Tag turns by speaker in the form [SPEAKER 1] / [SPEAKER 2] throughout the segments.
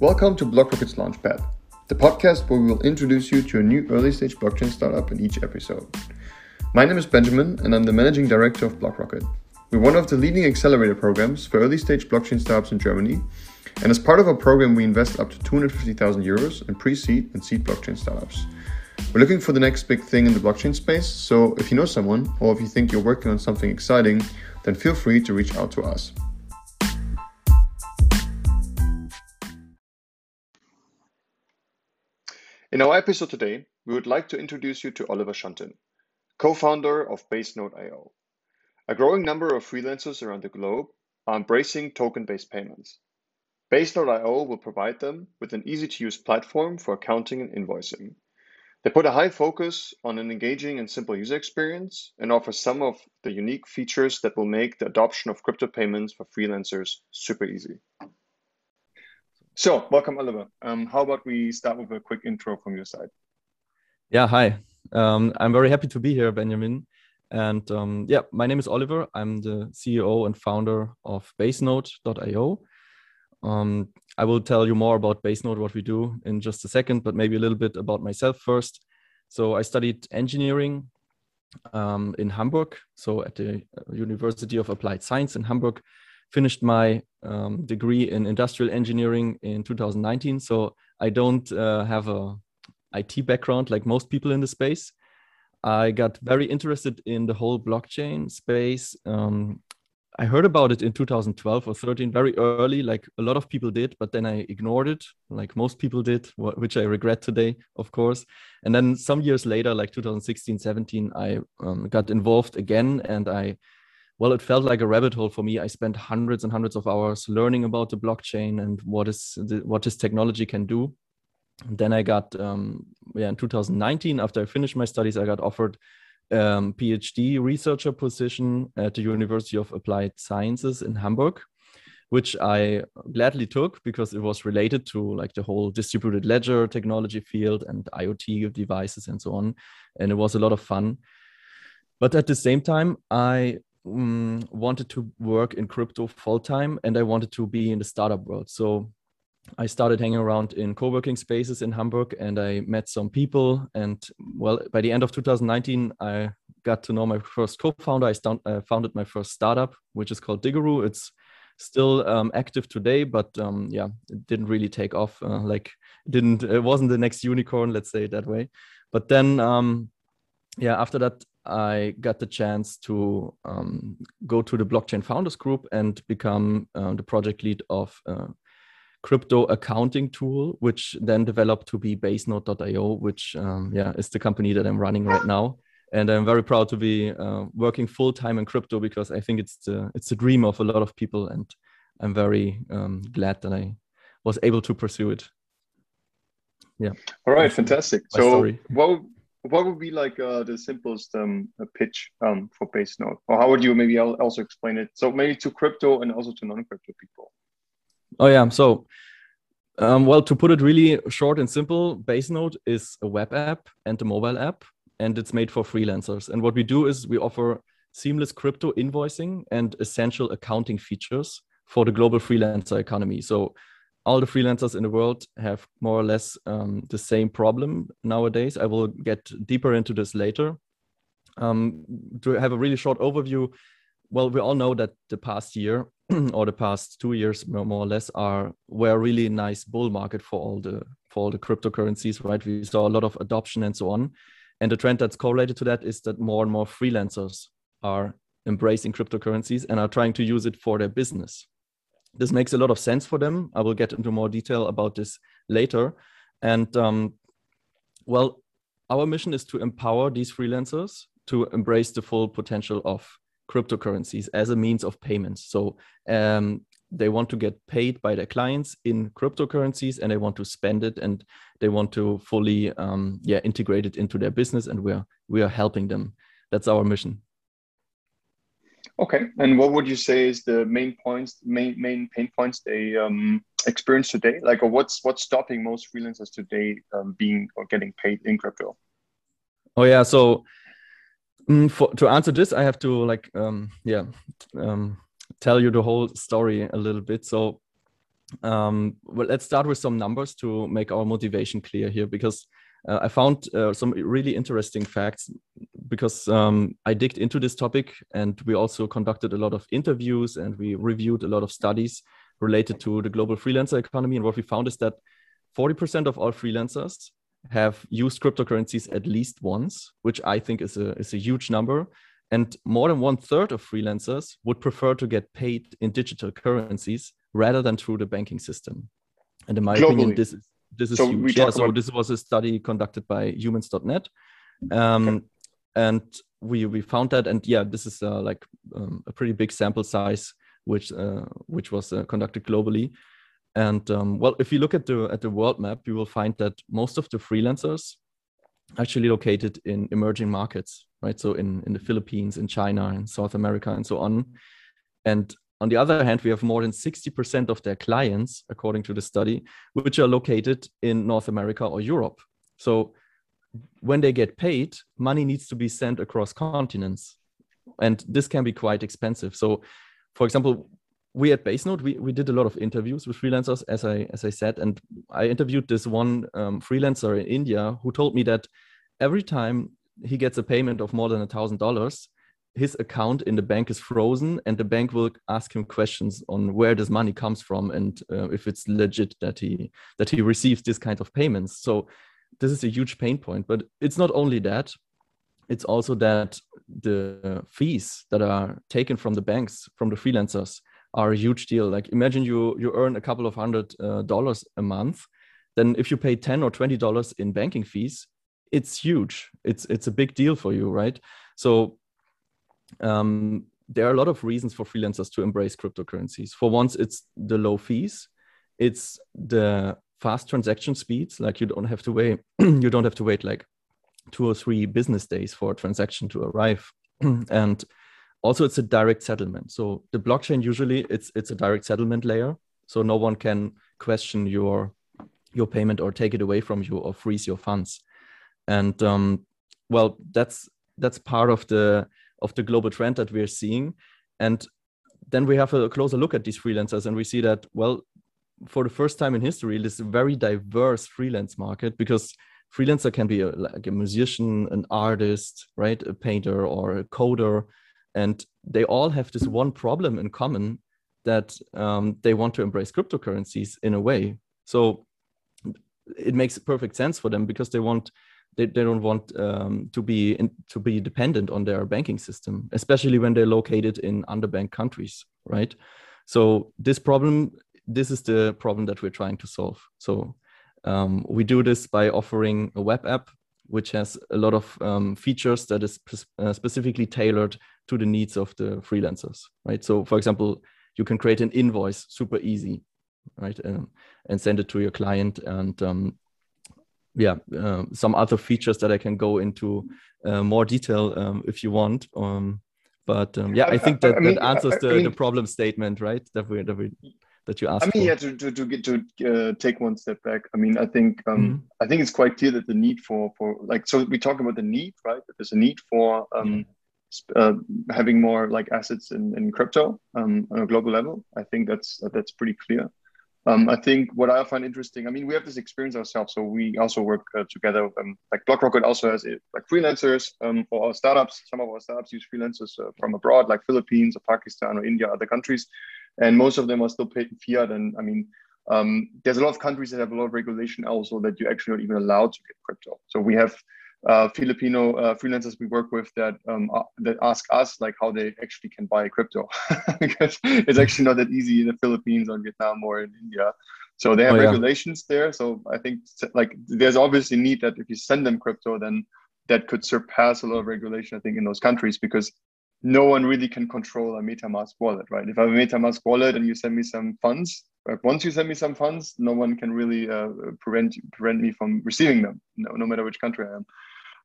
[SPEAKER 1] Welcome to BlockRocket's Launchpad, the podcast where we will introduce you to a new early stage blockchain startup in each episode. My name is Benjamin, and I'm the managing director of BlockRocket. We're one of the leading accelerator programs for early stage blockchain startups in Germany. And as part of our program, we invest up to 250,000 euros in pre seed and seed blockchain startups. We're looking for the next big thing in the blockchain space, so if you know someone or if you think you're working on something exciting, then feel free to reach out to us. In our episode today, we would like to introduce you to Oliver Schonten, co-founder of Basenode.io. A growing number of freelancers around the globe are embracing token-based payments. Basenode.io will provide them with an easy-to-use platform for accounting and invoicing. They put a high focus on an engaging and simple user experience and offer some of the unique features that will make the adoption of crypto payments for freelancers super easy. So, welcome, Oliver. Um, how about we start with a quick intro from your side?
[SPEAKER 2] Yeah, hi. Um, I'm very happy to be here, Benjamin. And um, yeah, my name is Oliver. I'm the CEO and founder of Basenode.io. Um, I will tell you more about Basenode, what we do in just a second, but maybe a little bit about myself first. So I studied engineering um, in Hamburg, so at the University of Applied Science in Hamburg finished my um, degree in industrial engineering in 2019. So I don't uh, have a IT background like most people in the space. I got very interested in the whole blockchain space. Um, I heard about it in 2012 or 13, very early, like a lot of people did, but then I ignored it, like most people did, which I regret today, of course. And then some years later, like 2016, 17, I um, got involved again and I well, it felt like a rabbit hole for me. I spent hundreds and hundreds of hours learning about the blockchain and what is the, what this technology can do. And then I got, um, yeah, in 2019, after I finished my studies, I got offered um, PhD researcher position at the University of Applied Sciences in Hamburg, which I gladly took because it was related to like the whole distributed ledger technology field and IoT devices and so on, and it was a lot of fun. But at the same time, I um, wanted to work in crypto full time and I wanted to be in the startup world. So I started hanging around in co working spaces in Hamburg and I met some people. And well, by the end of 2019, I got to know my first co founder. I uh, founded my first startup, which is called Diggeroo. It's still um, active today, but um, yeah, it didn't really take off. Uh, like, didn't it wasn't the next unicorn, let's say it that way. But then, um, yeah, after that, I got the chance to um, go to the Blockchain Founders Group and become uh, the project lead of a crypto accounting tool, which then developed to be Basenode.io, which um, yeah is the company that I'm running right now. And I'm very proud to be uh, working full time in crypto because I think it's the it's the dream of a lot of people, and I'm very um, glad that I was able to pursue it.
[SPEAKER 1] Yeah. All right, fantastic. So, story. what what would be like uh, the simplest um, pitch um, for Basenode? Or how would you maybe also explain it? So maybe to crypto and also to non-crypto people.
[SPEAKER 2] Oh yeah. So, um, well, to put it really short and simple, base node is a web app and a mobile app, and it's made for freelancers. And what we do is we offer seamless crypto invoicing and essential accounting features for the global freelancer economy. So all the freelancers in the world have more or less um, the same problem nowadays. I will get deeper into this later. Um, to have a really short overview, well, we all know that the past year or the past two years, more, or less, are were really nice bull market for all the for all the cryptocurrencies. Right, we saw a lot of adoption and so on, and the trend that's correlated to that is that more and more freelancers are embracing cryptocurrencies and are trying to use it for their business this makes a lot of sense for them. I will get into more detail about this later. And um, well, our mission is to empower these freelancers to embrace the full potential of cryptocurrencies as a means of payments. So um, they want to get paid by their clients in cryptocurrencies and they want to spend it and they want to fully um, yeah integrate it into their business and we're we are helping them that's our mission
[SPEAKER 1] Okay, and what would you say is the main points, main main pain points they um, experience today? Like, or what's what's stopping most freelancers today um, being or getting paid in crypto?
[SPEAKER 2] Oh yeah, so um, for, to answer this, I have to like um, yeah um, tell you the whole story a little bit. So um, well, let's start with some numbers to make our motivation clear here, because uh, I found uh, some really interesting facts because um, I digged into this topic and we also conducted a lot of interviews and we reviewed a lot of studies related to the global freelancer economy. And what we found is that 40% of all freelancers have used cryptocurrencies at least once, which I think is a, is a huge number. And more than one third of freelancers would prefer to get paid in digital currencies rather than through the banking system. And in my Globally. opinion, this is this is so huge. Yeah, so about... this was a study conducted by humans.net. Um, okay. And we we found that, and yeah, this is uh, like um, a pretty big sample size, which uh, which was uh, conducted globally. And um, well, if you look at the at the world map, you will find that most of the freelancers actually located in emerging markets, right? So in in the Philippines, in China, in South America, and so on. And on the other hand, we have more than 60% of their clients, according to the study, which are located in North America or Europe. So when they get paid, money needs to be sent across continents. And this can be quite expensive. So, for example, we at Basenode, we, we did a lot of interviews with freelancers, as I as I said, and I interviewed this one um, freelancer in India who told me that every time he gets a payment of more than a thousand dollars, his account in the bank is frozen and the bank will ask him questions on where this money comes from and uh, if it's legit that he that he receives this kind of payments so this is a huge pain point but it's not only that it's also that the fees that are taken from the banks from the freelancers are a huge deal. Like imagine you you earn a couple of hundred uh, dollars a month then if you pay 10 or 20 dollars in banking fees it's huge. It's it's a big deal for you right? So um, there are a lot of reasons for freelancers to embrace cryptocurrencies. For once, it's the low fees, it's the fast transaction speeds. Like you don't have to wait, you don't have to wait like two or three business days for a transaction to arrive, and also it's a direct settlement. So the blockchain usually it's it's a direct settlement layer, so no one can question your your payment or take it away from you or freeze your funds. And um, well, that's that's part of the of the global trend that we're seeing. And then we have a closer look at these freelancers and we see that, well, for the first time in history, this very diverse freelance market because freelancer can be a, like a musician, an artist, right, a painter or a coder, and they all have this one problem in common that um, they want to embrace cryptocurrencies in a way. So it makes perfect sense for them because they want they, they don't want um, to be in, to be dependent on their banking system, especially when they're located in underbanked countries, right? So this problem, this is the problem that we're trying to solve. So um, we do this by offering a web app which has a lot of um, features that is uh, specifically tailored to the needs of the freelancers, right? So, for example, you can create an invoice super easy, right, um, and send it to your client, and um, yeah, uh, some other features that I can go into uh, more detail um, if you want. Um, but um, yeah, I think that, I mean, that answers the, mean, the problem statement, right? That we that we that you asked.
[SPEAKER 1] I mean, for. yeah, to to to get to uh, take one step back. I mean, I think um, mm-hmm. I think it's quite clear that the need for for like so we talk about the need, right? That there's a need for um, uh, having more like assets in, in crypto um, on a global level. I think that's that's pretty clear. Um, I think what I find interesting, I mean, we have this experience ourselves. So we also work uh, together. Um, like BlockRocket also has it, like freelancers um, for our startups. Some of our startups use freelancers uh, from abroad, like Philippines or Pakistan or India, other countries. And most of them are still paid in fiat. And I mean, um, there's a lot of countries that have a lot of regulation also that you're actually not even allowed to get crypto. So we have uh, Filipino uh, freelancers we work with that um, uh, that ask us like how they actually can buy crypto because it's actually not that easy in the Philippines or Vietnam or in India. So they have oh, yeah. regulations there. So I think like there's obviously need that if you send them crypto, then that could surpass a lot of regulation. I think in those countries because no one really can control a MetaMask wallet, right? If I have a MetaMask wallet and you send me some funds, like once you send me some funds, no one can really uh, prevent prevent me from receiving them, no, no matter which country I am.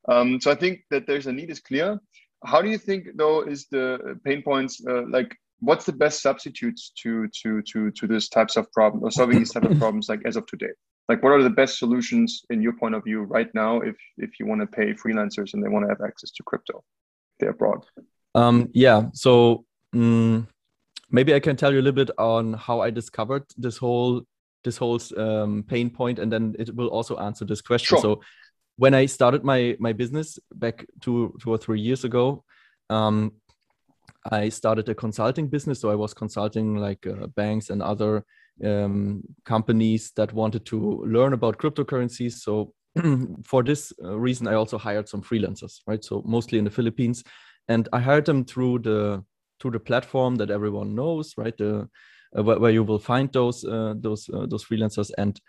[SPEAKER 1] Um, so I think that there's a need is clear. How do you think though is the pain points uh, like? What's the best substitutes to to to to these types of problems or solving these type of problems like as of today? Like what are the best solutions in your point of view right now if if you want to pay freelancers and they want to have access to crypto? They're abroad.
[SPEAKER 2] Um, yeah. So um, maybe I can tell you a little bit on how I discovered this whole this whole um, pain point, and then it will also answer this question. Sure. So, when I started my my business back two two or three years ago, um, I started a consulting business. So I was consulting like uh, banks and other um, companies that wanted to learn about cryptocurrencies. So for this uh, reason, I also hired some freelancers, right? So mostly in the Philippines, and I hired them through the through the platform that everyone knows, right? The uh, where, where, you will find those uh, those uh, those freelancers, and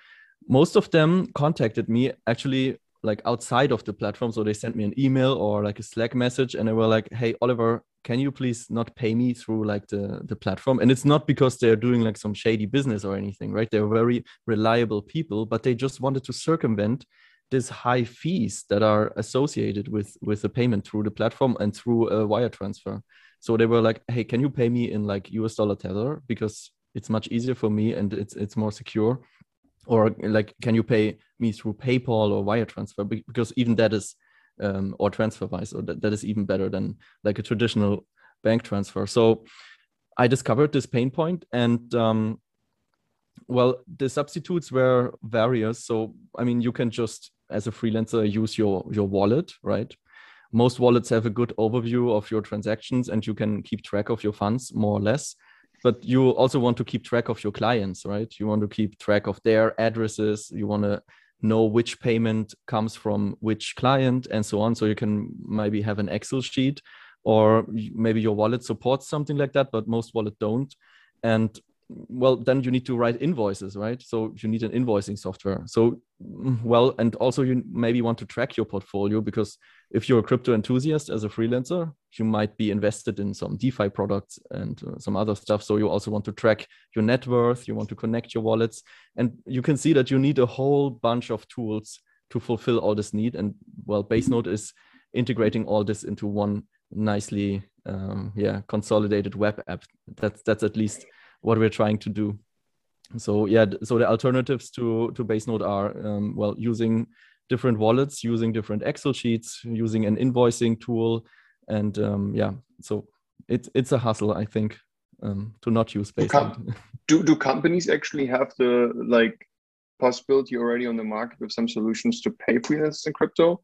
[SPEAKER 2] most of them contacted me actually like outside of the platform. So they sent me an email or like a Slack message, and they were like, "Hey, Oliver, can you please not pay me through like the the platform?" And it's not because they're doing like some shady business or anything, right? They're very reliable people, but they just wanted to circumvent these high fees that are associated with with the payment through the platform and through a wire transfer. So they were like, "Hey, can you pay me in like US dollar tether because it's much easier for me and it's it's more secure." Or like, can you pay me through PayPal or wire transfer? Because even that is, um, or TransferWise, or that, that is even better than like a traditional bank transfer. So I discovered this pain point and um, well the substitutes were various so i mean you can just as a freelancer use your your wallet right? Most wallets have a good overview of your transactions and you can keep track of your funds more or less but you also want to keep track of your clients right? You want to keep track of their addresses. You want to know which payment comes from which client and so on. So you can maybe have an excel sheet or maybe your wallet supports something like that but most wallet don't. And well then you need to write invoices right? So you need an invoicing software. So mm, well and also you maybe want to track your portfolio because if you're a crypto enthusiast as a freelancer you might be invested in some defi products and uh, some other stuff. So you also want to track your net worth you want to connect your wallets and you can see that you need a whole bunch of tools to fulfill all this need. And well basenode is integrating all this into one nicely um, yeah consolidated web app. That's that's at least what we're trying to do. So yeah, so the alternatives to to Basenode are um, well using different wallets, using different Excel sheets, using an invoicing tool, and um, yeah, so it's it's a hustle, I think, um, to not use Basenode.
[SPEAKER 1] Do, do companies actually have the like possibility already on the market with some solutions to pay freelancers in crypto?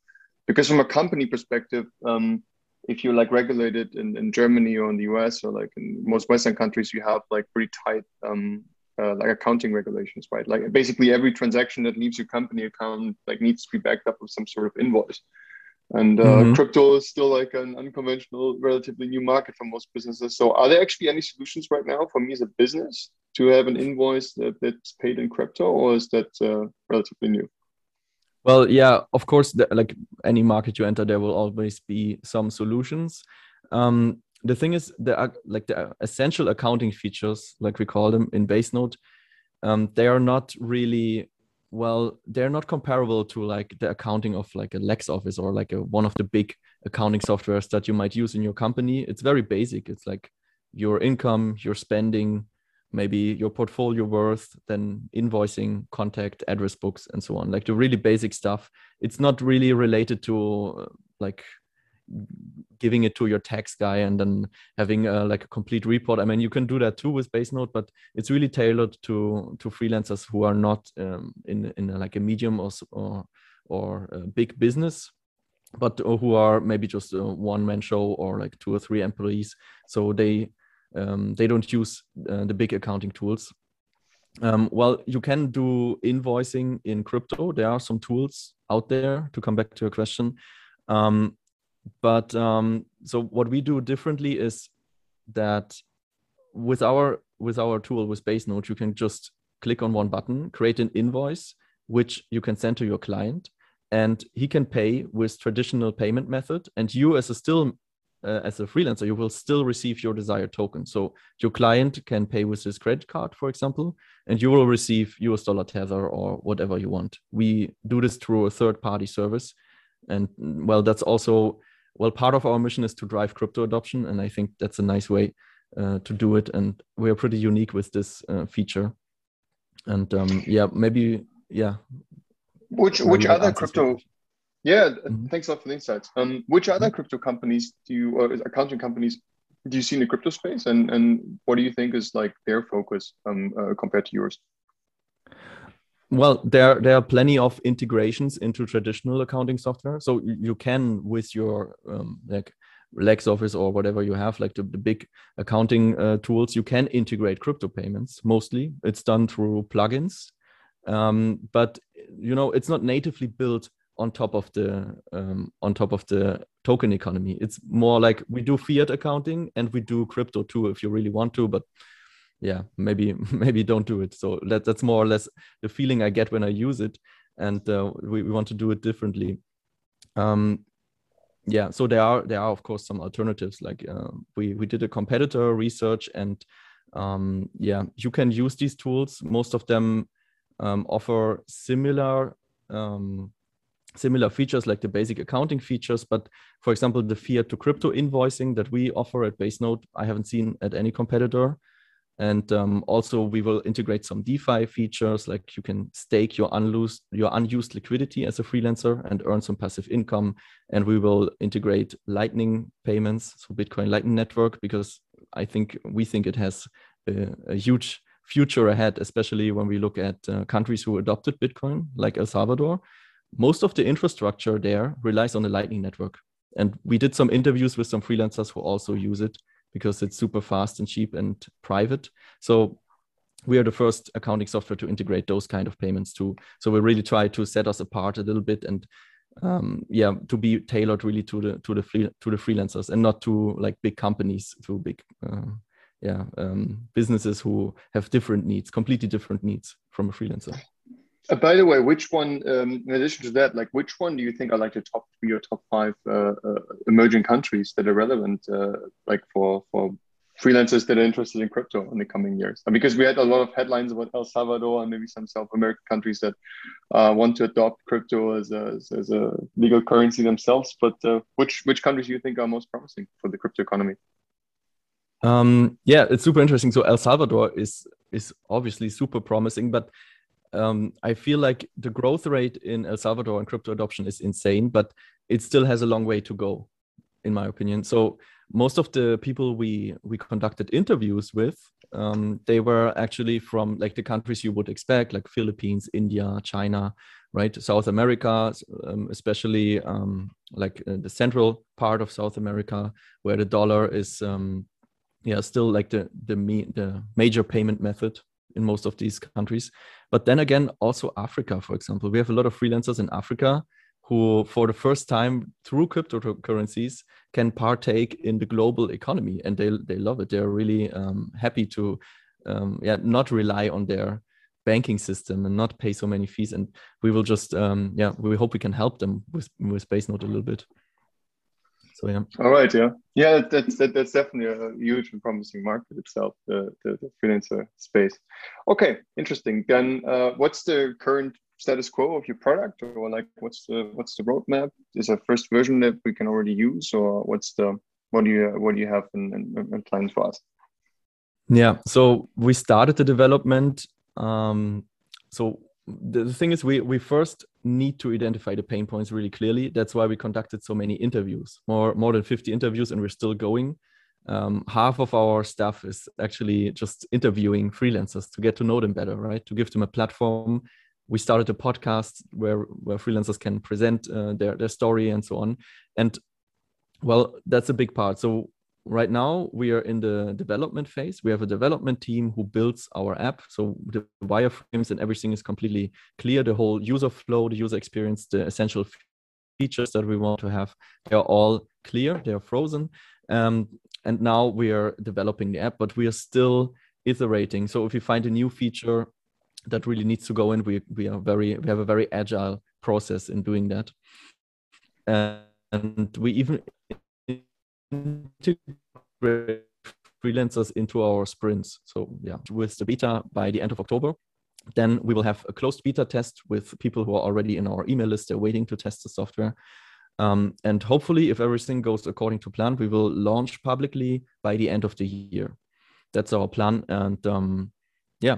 [SPEAKER 1] Because from a company perspective, um, if you're like regulated in, in Germany or in the US or like in most Western countries, you have like pretty tight um, uh, like accounting regulations, right? Like basically every transaction that leaves your company account like needs to be backed up with some sort of invoice. And uh, mm-hmm. crypto is still like an unconventional, relatively new market for most businesses. So, are there actually any solutions right now for me as a business to have an invoice that, that's paid in crypto, or is that uh, relatively new?
[SPEAKER 2] Well, yeah, of course, the, like any market you enter, there will always be some solutions. Um, the thing is, there are like the essential accounting features, like we call them in Basenode, um, they are not really well. They're not comparable to like the accounting of like a LexOffice or like a, one of the big accounting softwares that you might use in your company. It's very basic. It's like your income, your spending, maybe your portfolio worth, then invoicing, contact, address books, and so on. Like the really basic stuff. It's not really related to uh, like giving it to your tax guy and then having uh, like a complete report. I mean, you can do that too with Basenode, but it's really tailored to to freelancers who are not um, in in a, like a medium or or or a big business but uh, who are maybe just a one man show or like two or three employees so they um, they don't use uh, the big accounting tools. Um, well, you can do invoicing in crypto. There are some tools out there to come back to your question. Um, but um, so what we do differently is that with our with our tool with Basenode, you can just click on one button, create an invoice, which you can send to your client, and he can pay with traditional payment method. And you, as a still uh, as a freelancer, you will still receive your desired token. So your client can pay with his credit card, for example, and you will receive US dollar tether or whatever you want. We do this through a third party service. And well, that's also, well, part of our mission is to drive crypto adoption. And I think that's a nice way uh, to do it. And we are pretty unique with this uh, feature. And um, yeah, maybe, yeah.
[SPEAKER 1] Which, which other crypto yeah, mm-hmm. thanks a lot for the insights. Um, which other mm-hmm. crypto companies do you, or accounting companies, do you see in the crypto space, and and what do you think is like their focus um, uh, compared to yours?
[SPEAKER 2] Well, there there are plenty of integrations into traditional accounting software. So you can with your um, like LexOffice or whatever you have, like the, the big accounting uh, tools, you can integrate crypto payments. Mostly, it's done through plugins, um, but you know it's not natively built on top of the um, on top of the token economy. It's more like we do fiat accounting and we do crypto too if you really want to, but yeah maybe maybe don't do it. So that, that's more or less the feeling i get when i use it and uh, we, we want to do it differently. Um yeah so there are there are of course some alternatives like uh, we we did a competitor research and um yeah you can use these tools. Most of them um, offer similar um similar features like the basic accounting features but for example the fiat to crypto invoicing that we offer at basenode i haven't seen at any competitor and um, also we will integrate some DeFi features, like you can stake your unused, your unused liquidity as a freelancer and earn some passive income. And we will integrate Lightning payments, so Bitcoin Lightning Network, because I think we think it has a, a huge future ahead, especially when we look at uh, countries who adopted Bitcoin, like El Salvador. Most of the infrastructure there relies on the Lightning Network. And we did some interviews with some freelancers who also use it because it's super fast and cheap and private. So we are the first accounting software to integrate those kind of payments too. So we really try to set us apart a little bit and um, yeah, to be tailored really to the to the free, to the freelancers and not to like big companies, to big uh, yeah um, businesses who have different needs, completely different needs from a freelancer.
[SPEAKER 1] Uh, by the way, which one, um, in addition to that, like which one do you think are like the top three or top five uh, uh, emerging countries that are relevant, uh, like for for freelancers that are interested in crypto in the coming years? And because we had a lot of headlines about El Salvador and maybe some South American countries that uh, want to adopt crypto as a, as a legal currency themselves, but uh, which which countries do you think are most promising for the crypto economy?
[SPEAKER 2] Um, yeah, it's super interesting. So El Salvador is is obviously super promising, but um, I feel like the growth rate in El Salvador and crypto adoption is insane, but it still has a long way to go, in my opinion. So most of the people we we conducted interviews with, um, they were actually from like the countries you would expect, like Philippines, India, China, right? South America, um, especially um, like uh, the central part of South America, where the dollar is, um, yeah, still like the the me- the major payment method in most of these countries. But then again, also Africa, for example, we have a lot of freelancers in Africa who, for the first time through cryptocurrencies, can partake in the global economy, and they they love it. They're really um, happy to, um, yeah, not rely on their banking system and not pay so many fees. And we will just, um, yeah, we hope we can help them with with Basenode a little bit. So yeah.
[SPEAKER 1] All right. Yeah. Yeah. That's that, that's definitely a huge and promising market itself, the the, the freelancer space. Okay. Interesting. Then, uh, what's the current status quo of your product, or like what's the what's the roadmap? Is a first version that we can already use, or what's the what do you what do you have in, in, in plans for us?
[SPEAKER 2] Yeah. So we started the development. Um, so the, the thing is we we first need to identify the pain points really clearly. That's why we conducted so many interviews more more than 50 interviews and we're still going. Um, half of our staff is actually just interviewing freelancers to get to know them better right? To give them a platform. We started a podcast where where freelancers can present uh, their their story and so on. And well that's a big part. So right now we are in the development phase. We have a development team who builds our app. So the wireframes and everything is completely clear. The whole user flow the user experience the essential features that we want to have they are all clear. They are frozen. Um, and now we are developing the app but we are still iterating. So if you find a new feature that really needs to go in we, we are very we have a very agile process in doing that. And we even integrate freelancers into our sprints. So yeah, with the beta by the end of October, then we will have a closed beta test with people who are already in our email list. They're waiting to test the software. Um, and hopefully, if everything goes according to plan, we will launch publicly by the end of the year. That's our plan. And um, yeah,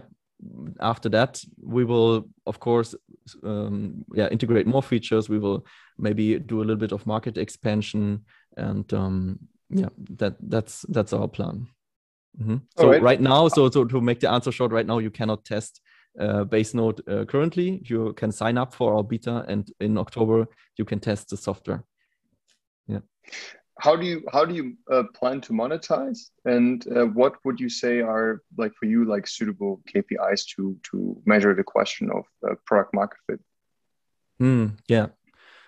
[SPEAKER 2] after that, we will, of course, um, yeah, integrate more features. We will maybe do a little bit of market expansion and um, yeah, that that's that's our plan. Mm-hmm. So right. right. now, so, so to make the answer short, right now you cannot test uh, Basenode uh, currently. You can sign up for our beta, and in October you can test the software. Yeah.
[SPEAKER 1] How do you how do you uh, plan to monetize? And uh, what would you say are like for you like suitable KPIs to to measure the question of uh, product market fit?
[SPEAKER 2] Mm, yeah.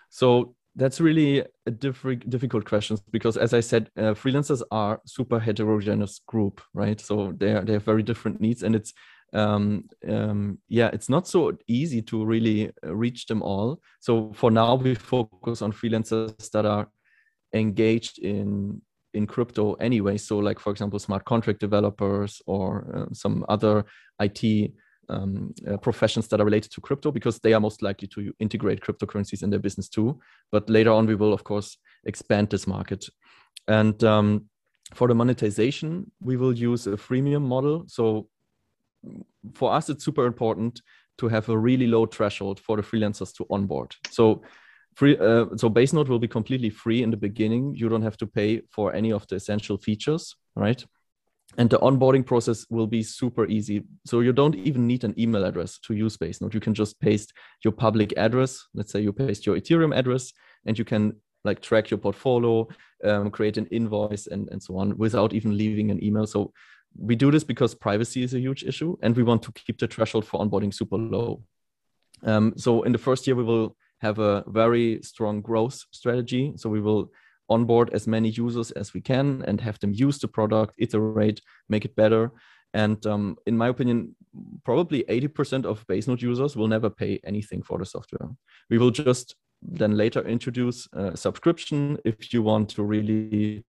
[SPEAKER 2] So that's really a diff- difficult question because as i said uh, freelancers are super heterogeneous group right so they are, they have very different needs and it's um, um, yeah it's not so easy to really uh, reach them all so for now we focus on freelancers that are engaged in in crypto anyway so like for example smart contract developers or uh, some other it um, uh, professions that are related to crypto because they are most likely to integrate cryptocurrencies in their business too. But later on, we will of course expand this market. And um, for the monetization, we will use a freemium model. So for us, it's super important to have a really low threshold for the freelancers to onboard. So free, uh, so Basenode will be completely free in the beginning. You don't have to pay for any of the essential features, right? and the onboarding process will be super easy. So you don't even need an email address to use base node You can just paste your public address. Let's say you paste your Ethereum address, and you can like track your portfolio, um, create an invoice, and and so on without even leaving an email. So we do this because privacy is a huge issue, and we want to keep the threshold for onboarding super low. Um, so in the first year, we will have a very strong growth strategy. So we will onboard as many users as we can and have them use the product, iterate, make it better. And um, in my opinion, probably 80% of Basenode users will never pay anything for the software. We will just then later introduce a subscription if you want to really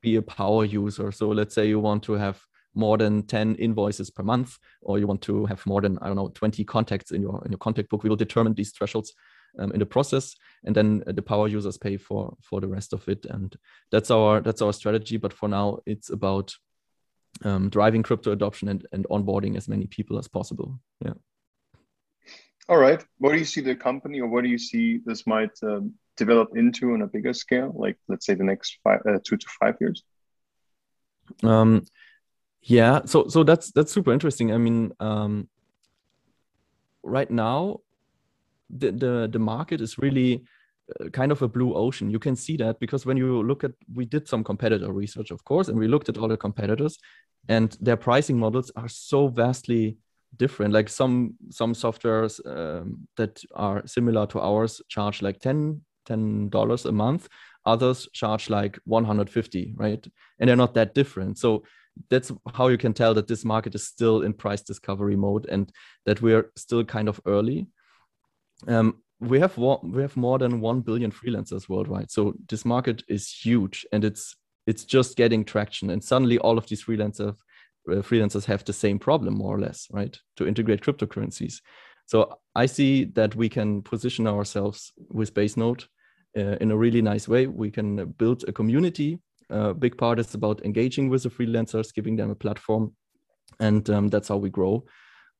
[SPEAKER 2] be a power user. So let's say you want to have more than 10 invoices per month, or you want to have more than, I don't know, 20 contacts in your in your contact book. We will determine these thresholds um, in the process. And then the power users pay for for the rest of it. And that's our that's our strategy. But for now it's about um, driving crypto adoption and, and onboarding as many people as possible. Yeah.
[SPEAKER 1] All right. What do you see the company or what do you see this might um, develop into on a bigger scale like let's say the next five, uh, two to five years?
[SPEAKER 2] Um yeah so so that's that's super interesting i mean um right now the, the, the market is really uh, kind of a blue ocean. You can see that because when you look at, we did some competitor research, of course, and we looked at all the competitors, and their pricing models are so vastly different. Like some some softwares um, that are similar to ours charge like 10 10 dollars a month. Others charge like 150, right? And they're not that different. So that's how you can tell that this market is still in price discovery mode and that we're still kind of early um, we have we have more than one billion freelancers worldwide. So this market is huge, and it's it's just getting traction. And suddenly, all of these freelancers uh, freelancers have the same problem, more or less, right? To integrate cryptocurrencies. So I see that we can position ourselves with Basenode uh, in a really nice way. We can build a community. A uh, big part is about engaging with the freelancers, giving them a platform, and um, that's how we grow.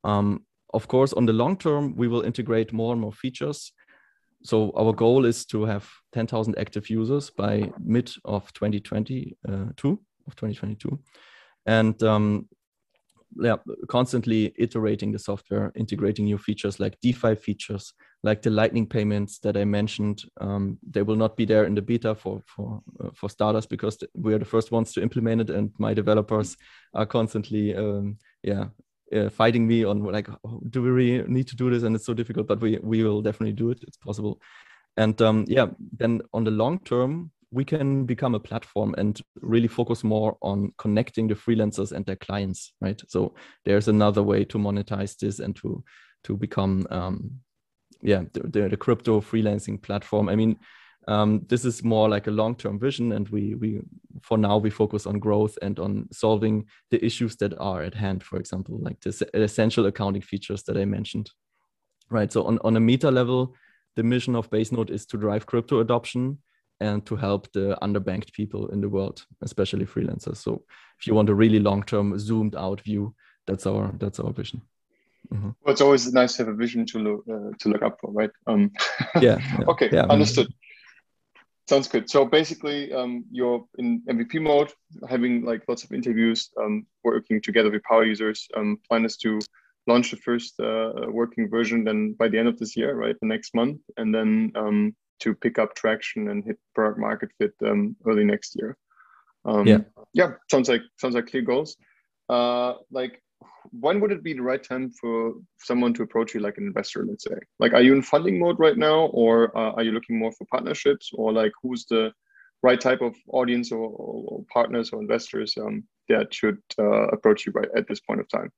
[SPEAKER 2] Um, of course, on the long term, we will integrate more and more features. So our goal is to have 10,000 active users by mid of 2022 of 2022, and um, yeah, constantly iterating the software, integrating new features like DeFi features, like the Lightning payments that I mentioned. Um, they will not be there in the beta for for uh, for starters because we are the first ones to implement it, and my developers are constantly um, yeah uh, fighting me on like oh, do we really need to do this and it's so difficult but we we will definitely do it it's possible and um, yeah then on the long term we can become a platform and really focus more on connecting the freelancers and their clients right? So there's another way to monetize this and to to become um, yeah the, the, crypto freelancing platform. I mean um, this is more like a long-term vision and we we for now we focus on growth and on solving the issues that are at hand for example like the essential accounting features that i mentioned right? So on, on a meta level the mission of basenode is to drive crypto adoption and to help the underbanked people in the world especially freelancers. So if you want a really long-term zoomed out view that's our that's our vision.
[SPEAKER 1] Mm-hmm. well, it's always nice to have a vision to look uh, to look up for right? Um
[SPEAKER 2] yeah, yeah
[SPEAKER 1] okay yeah, understood. Sounds good. So basically, um, you're in MVP mode, having like lots of interviews, um, working together with power users. Um, plan is to launch the first uh, working version then by the end of this year, right, the next month, and then um, to pick up traction and hit product market fit um, early next year. Um,
[SPEAKER 2] yeah,
[SPEAKER 1] yeah, sounds like sounds like clear goals. Uh, like when would it be the right time for someone to approach you like an investor let's say like are you in funding mode right now or uh, are you looking more for partnerships or like who's the right type of audience or, or partners or investors um, that should uh, approach you right at this point of time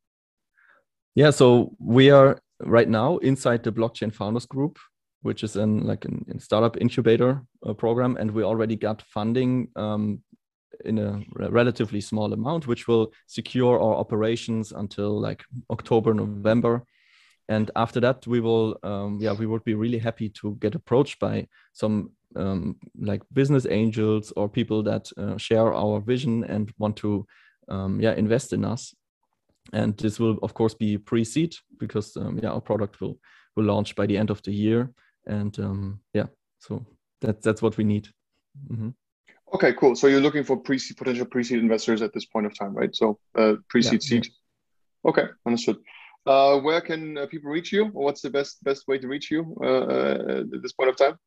[SPEAKER 2] yeah so we are right now inside the blockchain founders group which is in like an, in startup incubator uh, program and we already got funding um, in a relatively small amount, which will secure our operations until like October, November. And after that, we will, um, yeah, we would be really happy to get approached by some um, like business angels or people that uh, share our vision and want to, um, yeah, invest in us. And this will, of course, be pre-seed because, um, yeah, our product will will launch by the end of the year. And um, yeah, so that's that's what we need. Mm -hmm.
[SPEAKER 1] Okay, cool. So you're looking for pre potential pre-seed investors at this point of time, right? So uh, pre-seed yeah, seed. Yeah. Okay, understood. Uh, where can uh, people reach you? Or what's the best best way to reach you uh, uh, at this point of time?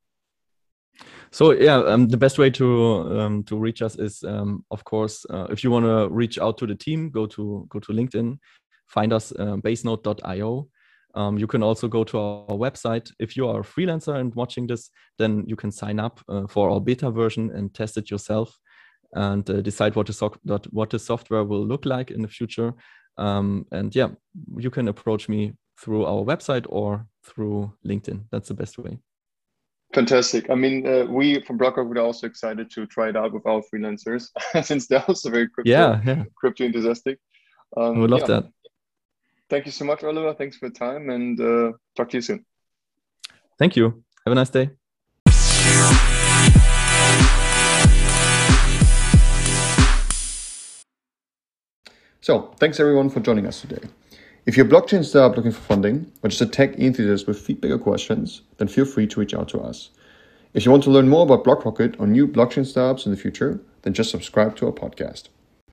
[SPEAKER 2] So yeah, um, the best way to um, to reach us is, um, of course, uh, if you want to reach out to the team, go to go to LinkedIn, find us uh, basenode.io. Um, you can also go to our website. If you are a freelancer and watching this, then you can sign up uh, for our beta version and test it yourself and uh, decide what the, so what the software will look like in the future. Um, and yeah, you can approach me through our website or through LinkedIn. That's the best way.
[SPEAKER 1] Fantastic. I mean, uh, we from BlockRock are also excited to try it out with our freelancers since they're also very crypto,
[SPEAKER 2] yeah, yeah.
[SPEAKER 1] crypto enthusiastic.
[SPEAKER 2] Um, would love yeah. that
[SPEAKER 1] thank you so much, Oliver. Thanks for the time and uh, talk to you soon.
[SPEAKER 2] Thank you. Have a nice day.
[SPEAKER 1] So, thanks everyone for joining us today. If you're a blockchain startup looking for funding, or just a tech enthusiast with feedback or questions, then feel free to reach out to us. If you want to learn more about BlockRocket or new blockchain startups in the future, then just subscribe to our podcast.